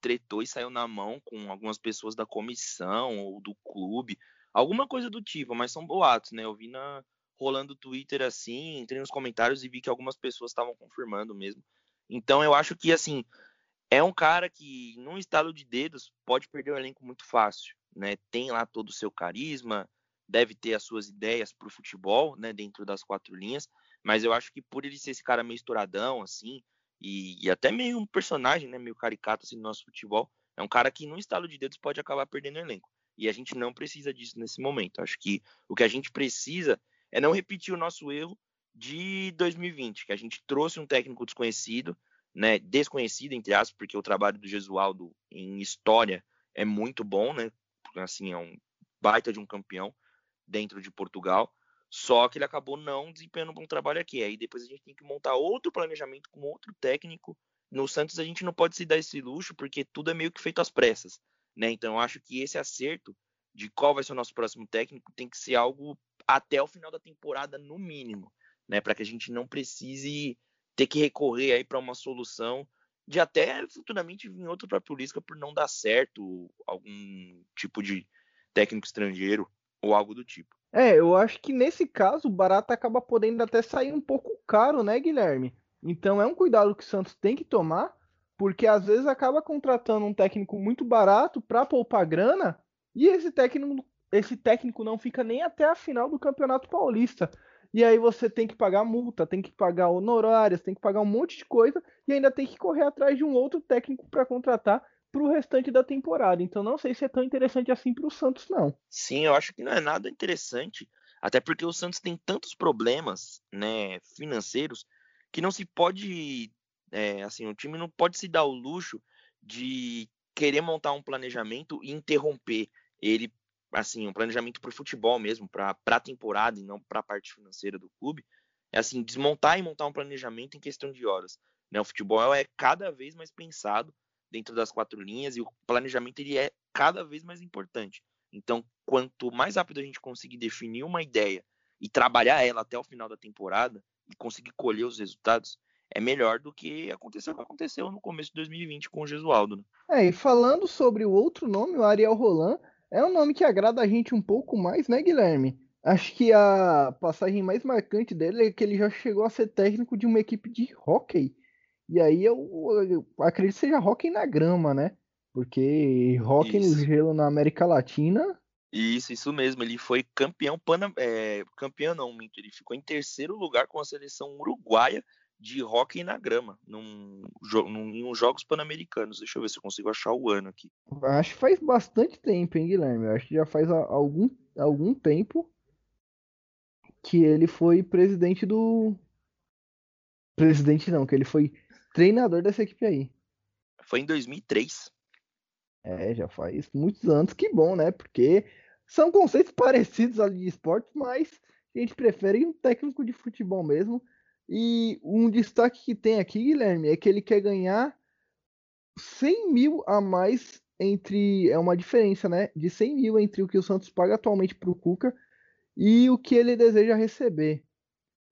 tretou e saiu na mão com algumas pessoas da comissão ou do clube, alguma coisa do tipo, mas são boatos, né? Eu vi na rolando Twitter assim, entrei nos comentários e vi que algumas pessoas estavam confirmando mesmo. Então eu acho que assim, é um cara que, num estalo de dedos, pode perder o elenco muito fácil. Né? Tem lá todo o seu carisma, deve ter as suas ideias para o futebol, né, dentro das quatro linhas, mas eu acho que por ele ser esse cara meio estouradão, assim, e, e, até meio um personagem, né, meio caricato assim, no nosso futebol, é um cara que, num estalo de dedos, pode acabar perdendo o elenco. E a gente não precisa disso nesse momento. Acho que o que a gente precisa é não repetir o nosso erro de 2020, que a gente trouxe um técnico desconhecido, né, desconhecido, entre aspas, porque o trabalho do Gesualdo em história é muito bom, né? Assim, é um baita de um campeão dentro de Portugal. Só que ele acabou não desempenhando um bom trabalho aqui. Aí depois a gente tem que montar outro planejamento com outro técnico. No Santos a gente não pode se dar esse luxo, porque tudo é meio que feito às pressas. Né? Então eu acho que esse acerto de qual vai ser o nosso próximo técnico tem que ser algo até o final da temporada, no mínimo. Né? Para que a gente não precise ter que recorrer aí para uma solução de até futuramente vir outro para a polícia por não dar certo algum tipo de técnico estrangeiro ou algo do tipo. É, eu acho que nesse caso o barato acaba podendo até sair um pouco caro, né, Guilherme? Então é um cuidado que o Santos tem que tomar, porque às vezes acaba contratando um técnico muito barato para poupar grana e esse técnico, esse técnico não fica nem até a final do Campeonato Paulista. E aí você tem que pagar multa, tem que pagar honorários, tem que pagar um monte de coisa e ainda tem que correr atrás de um outro técnico para contratar para o restante da temporada. Então não sei se é tão interessante assim para o Santos, não. Sim, eu acho que não é nada interessante, até porque o Santos tem tantos problemas, né, financeiros que não se pode, é, assim, o time não pode se dar o luxo de querer montar um planejamento e interromper ele assim, um planejamento para o futebol mesmo, para a temporada e não para a parte financeira do clube, é assim, desmontar e montar um planejamento em questão de horas. Né? O futebol é cada vez mais pensado dentro das quatro linhas e o planejamento ele é cada vez mais importante. Então, quanto mais rápido a gente conseguir definir uma ideia e trabalhar ela até o final da temporada e conseguir colher os resultados, é melhor do que aconteceu o que aconteceu no começo de 2020 com o Gesualdo. Né? É, e falando sobre o outro nome, o Ariel Roland, é um nome que agrada a gente um pouco mais, né, Guilherme? Acho que a passagem mais marcante dele é que ele já chegou a ser técnico de uma equipe de hockey. E aí eu, eu acredito que seja hockey na grama, né? Porque isso. no gelo na América Latina. Isso, isso mesmo. Ele foi campeão pana, é, campeão não, ele ficou em terceiro lugar com a seleção uruguaia de hockey na grama, num, num, em uns Jogos Pan-Americanos. Deixa eu ver se eu consigo achar o ano aqui. Acho que faz bastante tempo, hein, Guilherme? Acho que já faz algum, algum tempo que ele foi presidente do. Presidente não, que ele foi treinador dessa equipe aí. Foi em 2003. É, já faz muitos anos. Que bom, né? Porque são conceitos parecidos ali de esporte, mas a gente prefere um técnico de futebol mesmo. E um destaque que tem aqui, Guilherme, é que ele quer ganhar 100 mil a mais entre. É uma diferença, né? De 100 mil entre o que o Santos paga atualmente para o Cuca e o que ele deseja receber.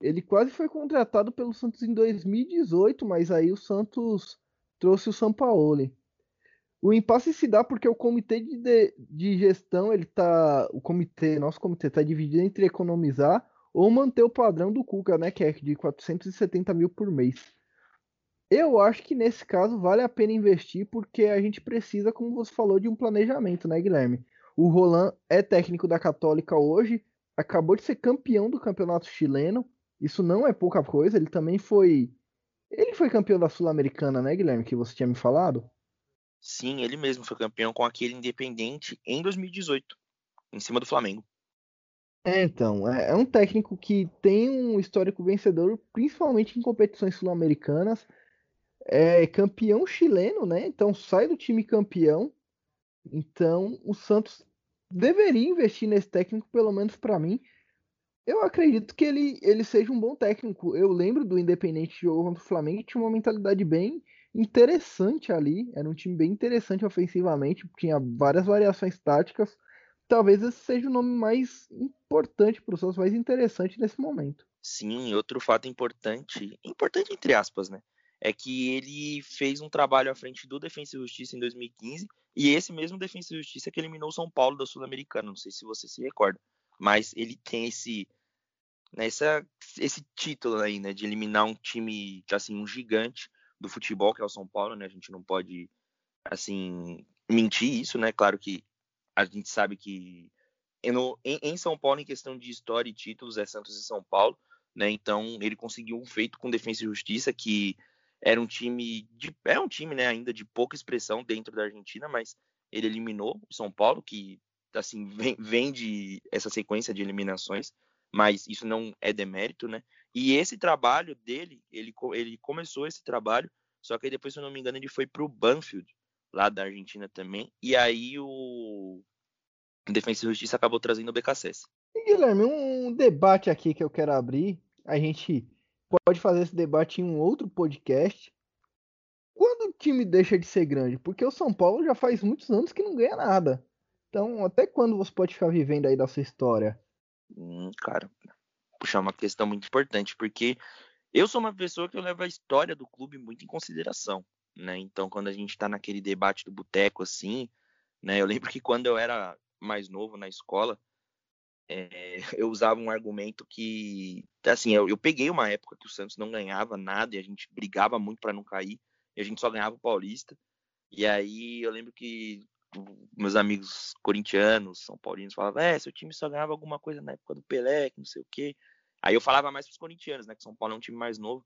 Ele quase foi contratado pelo Santos em 2018, mas aí o Santos trouxe o Sampaoli. O impasse se dá porque o comitê de, de, de gestão, ele tá. O comitê, nosso comitê, está dividido entre economizar ou manter o padrão do Cuca, né? Que é de 470 mil por mês. Eu acho que nesse caso vale a pena investir porque a gente precisa, como você falou, de um planejamento, né, Guilherme? O Roland é técnico da Católica hoje, acabou de ser campeão do campeonato chileno. Isso não é pouca coisa, ele também foi. Ele foi campeão da Sul-Americana, né, Guilherme? Que você tinha me falado? Sim, ele mesmo foi campeão com aquele Independente em 2018, em cima do Flamengo. É, então, é, é um técnico que tem um histórico vencedor, principalmente em competições sul-americanas. É campeão chileno, né? Então sai do time campeão. Então o Santos deveria investir nesse técnico, pelo menos para mim. Eu acredito que ele, ele seja um bom técnico. Eu lembro do Independente jogo contra o Flamengo, tinha uma mentalidade bem interessante ali. Era um time bem interessante ofensivamente, tinha várias variações táticas. Talvez esse seja o nome mais importante para os Santos, mais interessante nesse momento. Sim, outro fato importante, importante entre aspas, né? É que ele fez um trabalho à frente do Defensa e Justiça em 2015 e esse mesmo Defensa e Justiça que eliminou o São Paulo da Sul-Americana. Não sei se você se recorda, mas ele tem esse né, essa, esse título aí, né, de eliminar um time, assim, um gigante do futebol, que é o São Paulo, né? A gente não pode, assim, mentir isso, né? Claro que a gente sabe que em, São Paulo, em questão de história e títulos, é Santos e São Paulo, né? Então ele conseguiu um feito com Defesa e Justiça que era um time de, é um time, né? Ainda de pouca expressão dentro da Argentina, mas ele eliminou o São Paulo, que assim vem, vem de essa sequência de eliminações, mas isso não é demérito, né? E esse trabalho dele, ele, ele começou esse trabalho, só que depois, se eu não me engano, ele foi para o Banfield, lá da Argentina também, e aí o Defensa e Justiça acabou trazendo o BKSS. E Guilherme, um debate aqui que eu quero abrir, a gente pode fazer esse debate em um outro podcast. Quando o time deixa de ser grande? Porque o São Paulo já faz muitos anos que não ganha nada. Então, até quando você pode ficar vivendo aí da sua história? Hum, cara, puxar uma questão muito importante, porque eu sou uma pessoa que eu levo a história do clube muito em consideração, né? Então, quando a gente está naquele debate do boteco assim, né? Eu lembro que quando eu era mais novo na escola, é, eu usava um argumento que, assim, eu, eu, peguei uma época que o Santos não ganhava nada e a gente brigava muito para não cair, e a gente só ganhava o Paulista. E aí eu lembro que meus amigos corintianos, são paulinos, falavam, é, seu time só ganhava alguma coisa na época do Pelé, que não sei o quê. Aí eu falava mais pros corintianos, né, que São Paulo é um time mais novo.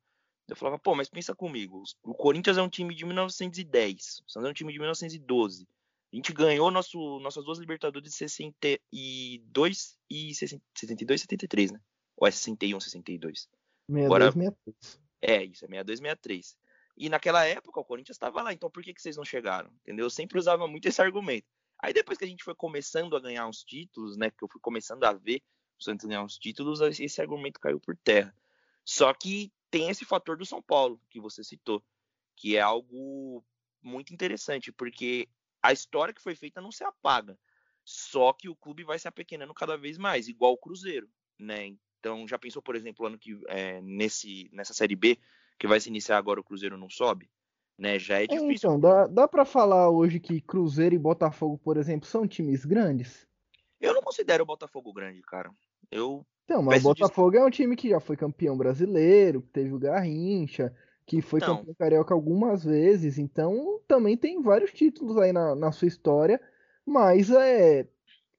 Eu falava, pô, mas pensa comigo, o Corinthians é um time de 1910, o Santos é um time de 1912. A gente ganhou nosso, nossas duas Libertadores de 62 e 62 73, né? Ou é 61, 62? 62, Agora, 63. É, isso, é 62, 63. E naquela época o Corinthians estava lá, então por que, que vocês não chegaram? Entendeu? Eu sempre usava muito esse argumento. Aí depois que a gente foi começando a ganhar uns títulos, né? Que eu fui começando a ver o Santos ganhar uns títulos, esse argumento caiu por terra. Só que tem esse fator do São Paulo, que você citou, que é algo muito interessante, porque a história que foi feita não se apaga. Só que o clube vai se apequenando cada vez mais, igual o Cruzeiro, né? Então, já pensou, por exemplo, ano que é, nesse, nessa Série B, que vai se iniciar agora o Cruzeiro não sobe, né? Já é, é difícil. Então, dá, dá para falar hoje que Cruzeiro e Botafogo, por exemplo, são times grandes? Eu não considero o Botafogo grande, cara. Eu Então, mas o Botafogo é um time que já foi campeão brasileiro, que teve o Garrincha, que foi então, campeão carioca algumas vezes, então também tem vários títulos aí na, na sua história, mas é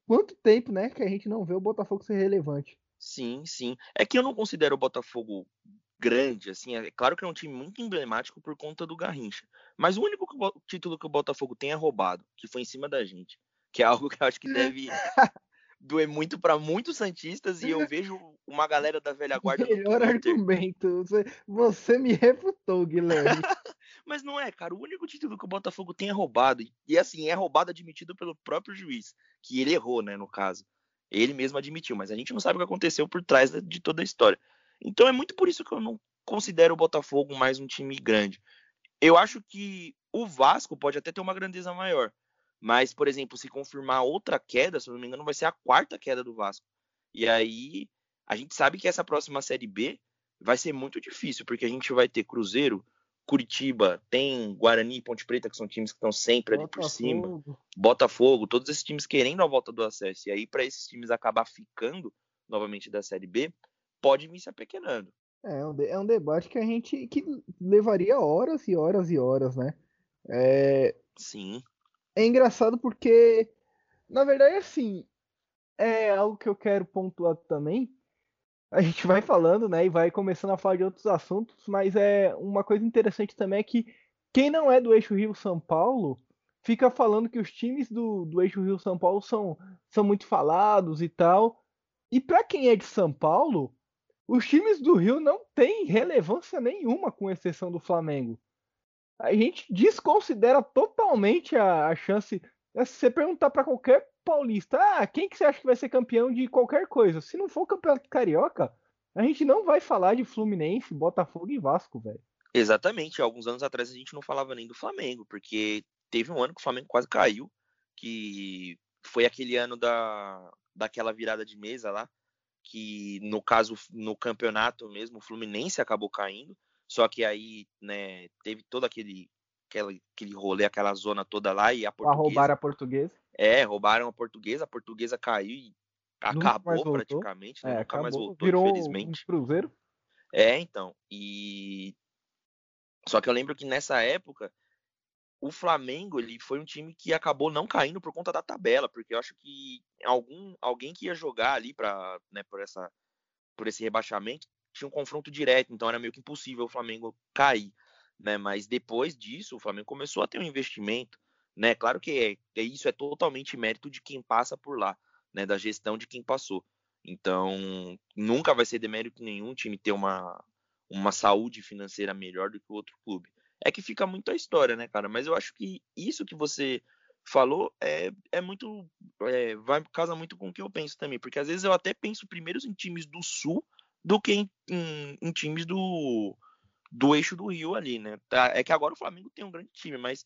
quanto tempo, né, que a gente não vê o Botafogo ser relevante. Sim, sim. É que eu não considero o Botafogo grande, assim, é claro que é um time muito emblemático por conta do Garrincha. Mas o único que, título que o Botafogo tem é roubado, que foi em cima da gente. Que é algo que eu acho que deve doer muito para muitos santistas e eu vejo uma galera da velha guarda. Melhor argumento. Você, você me refutou, Guilherme. Mas não é, cara. O único título que o Botafogo tem é roubado. E assim, é roubado admitido pelo próprio juiz, que ele errou, né, no caso. Ele mesmo admitiu, mas a gente não sabe o que aconteceu por trás de toda a história. Então é muito por isso que eu não considero o Botafogo mais um time grande. Eu acho que o Vasco pode até ter uma grandeza maior. Mas, por exemplo, se confirmar outra queda, se eu não me engano, vai ser a quarta queda do Vasco. E aí, a gente sabe que essa próxima Série B vai ser muito difícil, porque a gente vai ter Cruzeiro Curitiba, tem Guarani e Ponte Preta, que são times que estão sempre ali por cima. Botafogo, todos esses times querendo a volta do acesso. E aí, para esses times acabar ficando novamente da Série B, pode vir se apequenando. É, um, é um debate que a gente que levaria horas e horas e horas, né? É... Sim. É engraçado porque, na verdade, assim, é algo que eu quero pontuar também. A gente vai falando, né, e vai começando a falar de outros assuntos, mas é uma coisa interessante também é que quem não é do eixo Rio-São Paulo fica falando que os times do, do eixo Rio-São Paulo são, são muito falados e tal. E para quem é de São Paulo, os times do Rio não têm relevância nenhuma, com exceção do Flamengo. A gente desconsidera totalmente a, a chance. Se você perguntar para qualquer paulista, ah, quem que você acha que vai ser campeão de qualquer coisa? Se não for o campeonato carioca, a gente não vai falar de Fluminense, Botafogo e Vasco, velho. Exatamente. Alguns anos atrás a gente não falava nem do Flamengo, porque teve um ano que o Flamengo quase caiu, que foi aquele ano da, daquela virada de mesa lá, que no caso no campeonato mesmo o Fluminense acabou caindo, só que aí, né, teve todo aquele aquele, aquele rolê, aquela zona toda lá e a portuguesa. roubar a portuguesa. É, roubaram a portuguesa, a portuguesa caiu e acabou praticamente, né? É, nunca acabou, mais voltou, virou infelizmente. Um cruzeiro. É, então. E só que eu lembro que nessa época o Flamengo ele foi um time que acabou não caindo por conta da tabela, porque eu acho que algum alguém que ia jogar ali para, né, por essa por esse rebaixamento tinha um confronto direto, então era meio que impossível o Flamengo cair, né? Mas depois disso o Flamengo começou a ter um investimento, né? Claro que é, isso é totalmente mérito de quem passa por lá, né? Da gestão de quem passou. Então nunca vai ser demérito nenhum time ter uma uma saúde financeira melhor do que o outro clube é que fica muito a história, né, cara? Mas eu acho que isso que você falou é, é muito. É, vai casa muito com o que eu penso também. Porque às vezes eu até penso primeiro em times do sul do que em, em, em times do, do eixo do Rio ali, né? Tá, é que agora o Flamengo tem um grande time, mas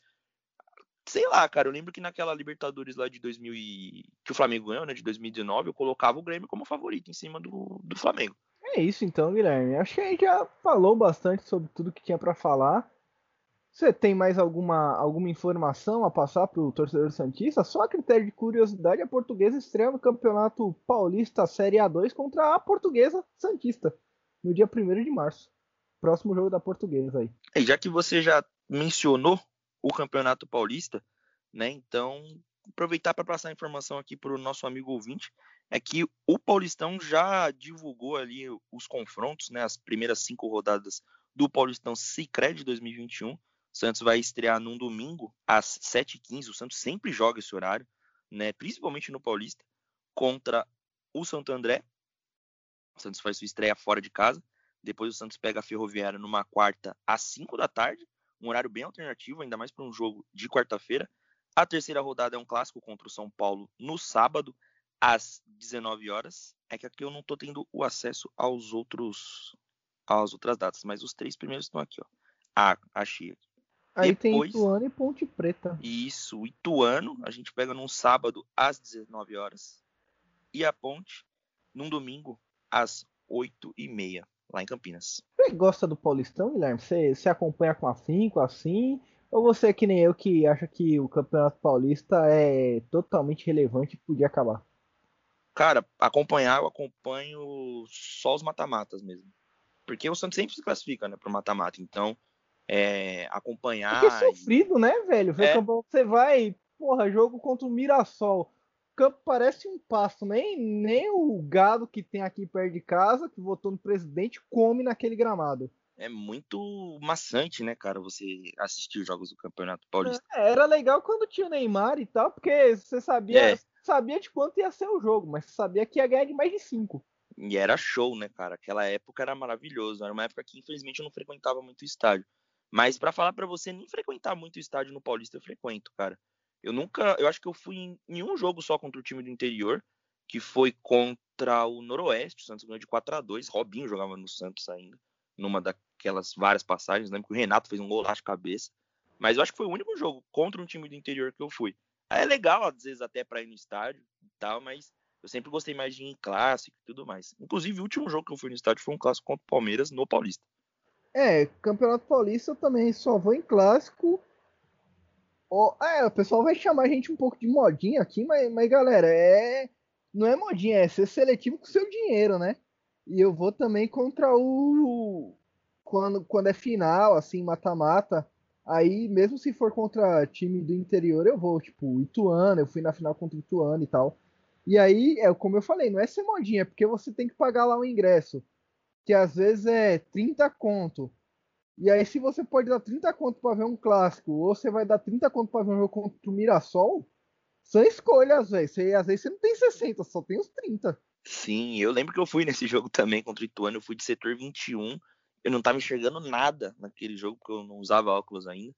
sei lá, cara, eu lembro que naquela Libertadores lá de 2000 e... que o Flamengo ganhou, né, de 2019, eu colocava o Grêmio como favorito em cima do, do Flamengo. É isso então, Guilherme. Acho que a gente já falou bastante sobre tudo que tinha para falar. Você tem mais alguma, alguma informação a passar para o torcedor Santista? Só a critério de curiosidade, a portuguesa estreia no Campeonato Paulista Série A2 contra a portuguesa Santista, no dia 1 de março. Próximo jogo da portuguesa aí. E já que você já mencionou o Campeonato Paulista, né? Então, aproveitar para passar a informação aqui para o nosso amigo ouvinte, é que o Paulistão já divulgou ali os confrontos, né? As primeiras cinco rodadas do Paulistão Cicred 2021 Santos vai estrear num domingo às 7h15. O Santos sempre joga esse horário, né? principalmente no Paulista, contra o Santo André. O Santos faz sua estreia fora de casa. Depois o Santos pega a Ferroviária numa quarta às 5 da tarde. Um horário bem alternativo, ainda mais para um jogo de quarta-feira. A terceira rodada é um clássico contra o São Paulo no sábado, às 19 horas. É que aqui eu não estou tendo o acesso aos outros às outras datas, mas os três primeiros estão aqui, ó. Ah, achei aqui. Aí Depois, tem Ituano e Ponte Preta. Isso, Ituano, a gente pega num sábado às 19 horas. E a Ponte num domingo às 8 e meia, lá em Campinas. Você gosta do Paulistão, Guilherme? Você, você acompanha com afinco, assim? Ou você é que nem eu que acha que o Campeonato Paulista é totalmente relevante e podia acabar? Cara, acompanhar eu acompanho só os mata-matas mesmo. Porque o Santos sempre se classifica, né, pro mata-mata. Então, é, acompanhar. Porque é sofrido, e... né, velho? É. Você vai, porra, jogo contra o Mirassol. O campo parece um pasto, nem, nem o gado que tem aqui perto de casa, que votou no presidente, come naquele gramado. É muito maçante, né, cara, você assistir os jogos do Campeonato Paulista. É, era legal quando tinha o Neymar e tal, porque você sabia, é. sabia de quanto ia ser o jogo, mas você sabia que ia ganhar de mais de cinco. E era show, né, cara? Aquela época era maravilhoso. Era uma época que, infelizmente, eu não frequentava muito o estádio. Mas para falar para você, nem frequentar muito o estádio no Paulista eu frequento, cara. Eu nunca, eu acho que eu fui em, em um jogo só contra o time do interior, que foi contra o Noroeste, o Santos ganhou de 4 a 2 Robinho jogava no Santos ainda, numa daquelas várias passagens, lembro que o Renato fez um gol de cabeça. Mas eu acho que foi o único jogo contra um time do interior que eu fui. É legal, às vezes, até para ir no estádio e tal, mas eu sempre gostei mais de ir em clássico e tudo mais. Inclusive, o último jogo que eu fui no estádio foi um clássico contra o Palmeiras no Paulista. É, Campeonato Paulista eu também só vou em clássico. Oh, é, o pessoal vai chamar a gente um pouco de modinha aqui, mas, mas galera, é. Não é modinha, é ser seletivo com seu dinheiro, né? E eu vou também contra o. Quando, quando é final, assim, mata-mata. Aí, mesmo se for contra time do interior, eu vou, tipo, Ituano, eu fui na final contra o Ituano e tal. E aí, é como eu falei, não é ser modinha, é porque você tem que pagar lá o ingresso, que às vezes é 30 conto. E aí, se você pode dar 30 conto para ver um clássico, ou você vai dar 30 conto para ver um jogo contra o Mirassol, são escolhas, velho. Às vezes você não tem 60, só tem os 30. Sim, eu lembro que eu fui nesse jogo também contra o Ituano, eu fui de setor 21. Eu não tava enxergando nada naquele jogo, porque eu não usava óculos ainda.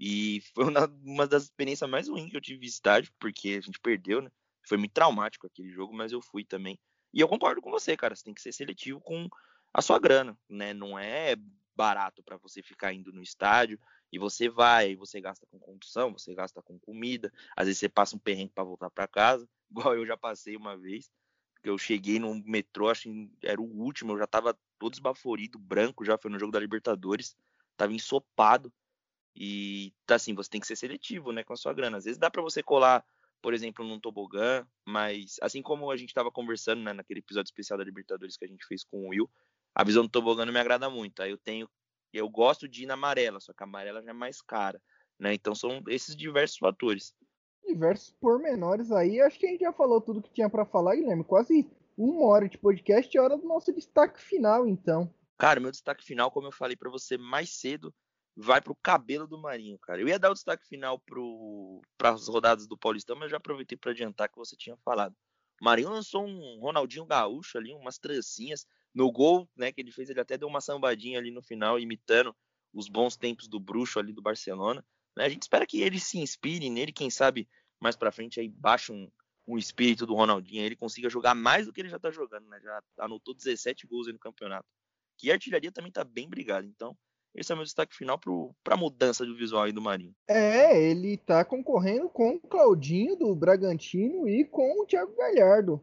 E foi uma, das experiências mais ruins que eu tive de estádio, porque a gente perdeu, né? Foi muito traumático aquele jogo, mas eu fui também. E eu concordo com você, cara. Você tem que ser seletivo com a sua grana, né? Não é barato para você ficar indo no estádio e você vai, você gasta com condução, você gasta com comida, às vezes você passa um perrengue para voltar para casa, igual eu já passei uma vez que eu cheguei no metrô, acho que era o último, eu já tava todo esbaforido, branco, já foi no jogo da Libertadores, tava ensopado. E tá assim, você tem que ser seletivo, né, com a sua grana. Às vezes dá para você colar, por exemplo, num tobogã, mas assim como a gente tava conversando, né, naquele episódio especial da Libertadores que a gente fez com o Will, a visão do tobogã não me agrada muito. Aí eu tenho eu gosto de ir na amarela, só que a amarela já é mais cara, né? Então são esses diversos fatores diversos pormenores aí. Acho que a gente já falou tudo que tinha para falar, Guilherme. Quase uma hora de podcast, é hora do nosso destaque final, então. Cara, meu destaque final, como eu falei para você mais cedo, vai pro cabelo do Marinho, cara. Eu ia dar o destaque final para as rodadas do Paulistão, mas já aproveitei para adiantar que você tinha falado. O Marinho lançou um Ronaldinho Gaúcho ali, umas trancinhas no gol, né, que ele fez, ele até deu uma sambadinha ali no final, imitando os bons tempos do bruxo ali do Barcelona. Né? A gente espera que ele se inspire nele, quem sabe mais para frente aí baixa um, um espírito do Ronaldinho, ele consiga jogar mais do que ele já tá jogando, né? Já anotou 17 gols aí no campeonato. Que a artilharia também tá bem brigada, então esse é o meu destaque final para a mudança do visual aí do Marinho. É, ele tá concorrendo com o Claudinho do Bragantino e com o Thiago Galhardo.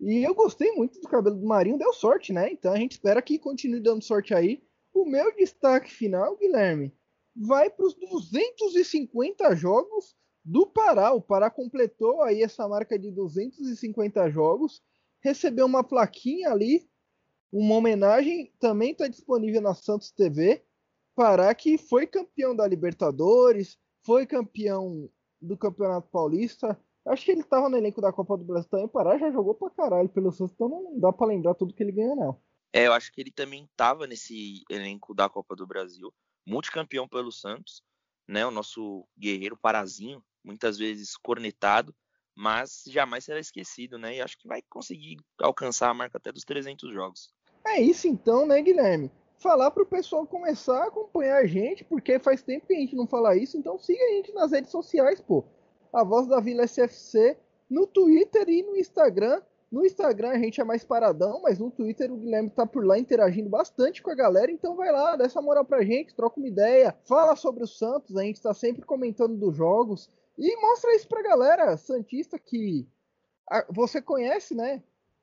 E eu gostei muito do cabelo do Marinho, deu sorte, né? Então a gente espera que continue dando sorte aí. O meu destaque final, Guilherme, vai para os 250 jogos do Pará. O Pará completou aí essa marca de 250 jogos, recebeu uma plaquinha ali, uma homenagem, também está disponível na Santos TV. Pará que foi campeão da Libertadores, foi campeão do Campeonato Paulista. Acho que ele estava no elenco da Copa do Brasil também. Pará já jogou pra caralho pelo Santos, então não dá para lembrar tudo que ele ganhou, não. É, eu acho que ele também estava nesse elenco da Copa do Brasil, multicampeão pelo Santos, né? O nosso guerreiro Parazinho, muitas vezes cornetado, mas jamais será esquecido, né? E acho que vai conseguir alcançar a marca até dos 300 jogos. É isso então, né, Guilherme? Falar para o pessoal começar a acompanhar a gente, porque faz tempo que a gente não fala isso, então siga a gente nas redes sociais, pô. A Voz da Vila SFC no Twitter e no Instagram. No Instagram a gente é mais paradão, mas no Twitter o Guilherme tá por lá interagindo bastante com a galera, então vai lá, dá essa moral pra gente, troca uma ideia, fala sobre o Santos, a gente tá sempre comentando dos jogos. E mostra isso pra galera Santista que você conhece, né?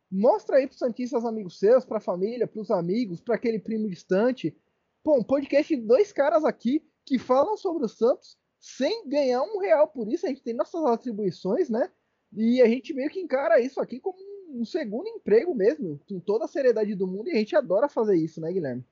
Mostra aí pros Santistas amigos seus, pra família, pros amigos, para aquele primo distante. Pô, um podcast de dois caras aqui que falam sobre o Santos sem ganhar um real por isso. A gente tem nossas atribuições, né? E a gente meio que encara isso aqui como um segundo emprego mesmo, com toda a seriedade do mundo, e a gente adora fazer isso, né, Guilherme?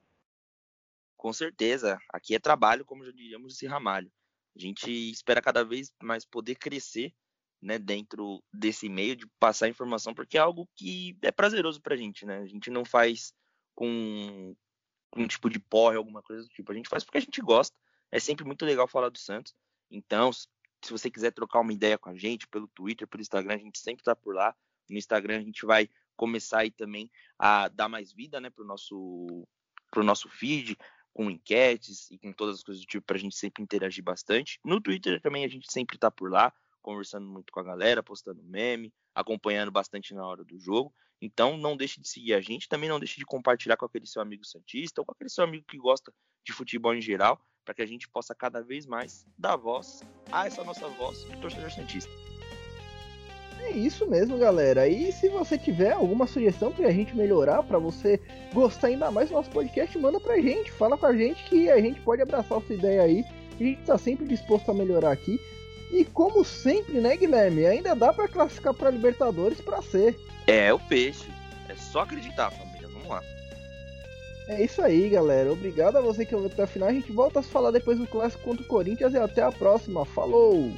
Com certeza. Aqui é trabalho, como já diríamos, esse ramalho. A gente espera cada vez mais poder crescer né, dentro desse meio de passar informação, porque é algo que é prazeroso para a gente, né? A gente não faz com um tipo de porre, alguma coisa do tipo. A gente faz porque a gente gosta. É sempre muito legal falar do Santos. Então, se você quiser trocar uma ideia com a gente pelo Twitter, pelo Instagram, a gente sempre está por lá. No Instagram a gente vai começar aí também a dar mais vida, né, pro nosso pro nosso feed, com enquetes e com todas as coisas do tipo para a gente sempre interagir bastante. No Twitter também a gente sempre está por lá, conversando muito com a galera, postando meme, acompanhando bastante na hora do jogo. Então não deixe de seguir a gente, também não deixe de compartilhar com aquele seu amigo santista ou com aquele seu amigo que gosta de futebol em geral, para que a gente possa cada vez mais dar voz a essa nossa voz de torcedor santista. É isso mesmo, galera. E se você tiver alguma sugestão pra gente melhorar, para você gostar ainda mais do nosso podcast, manda pra gente. Fala com a gente que a gente pode abraçar essa ideia aí. A gente tá sempre disposto a melhorar aqui. E como sempre, né, Guilherme? Ainda dá para classificar para Libertadores para ser. É o peixe. É só acreditar, família. Vamos lá. É isso aí, galera. Obrigado a você que ouviu até a final. A gente volta a se falar depois do clássico contra o Corinthians e até a próxima. Falou!